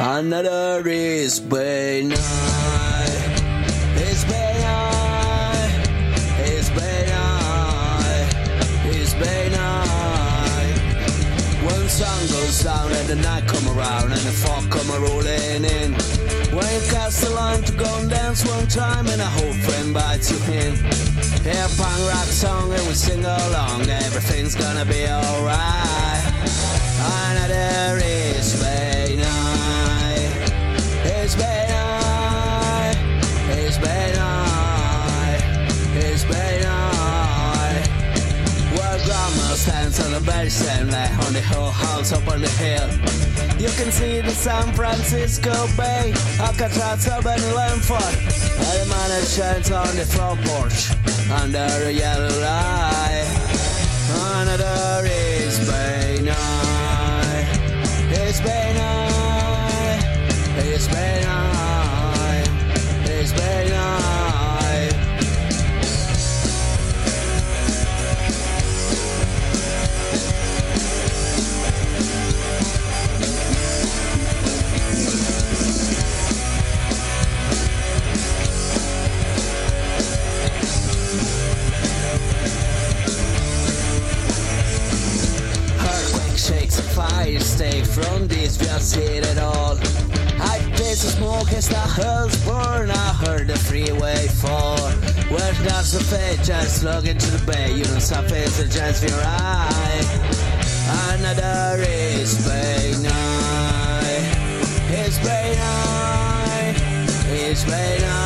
Another East Bay night. It's Bay night. It's night. One sun goes down and the night come around and the fog come rolling in. When you cast the line to go and dance one time and a whole friend bites you in. Hear a punk rock song and we sing along. Everything's gonna be alright. Grandma stands on the hill house up on the hill. You can see the San Francisco Bay, Alcatraz and Lanford. And the man shines on the front porch under a yellow light. Another East Bay night. It's Bay night. It's Bay night. fire stay from this, we'll see it all. I taste the smoke as the hills burn, I heard the freeway fall. Where does the fate just look into the bay? You don't stop it, the chance we ride. Another East Bay night. It's bay night. It's bay night.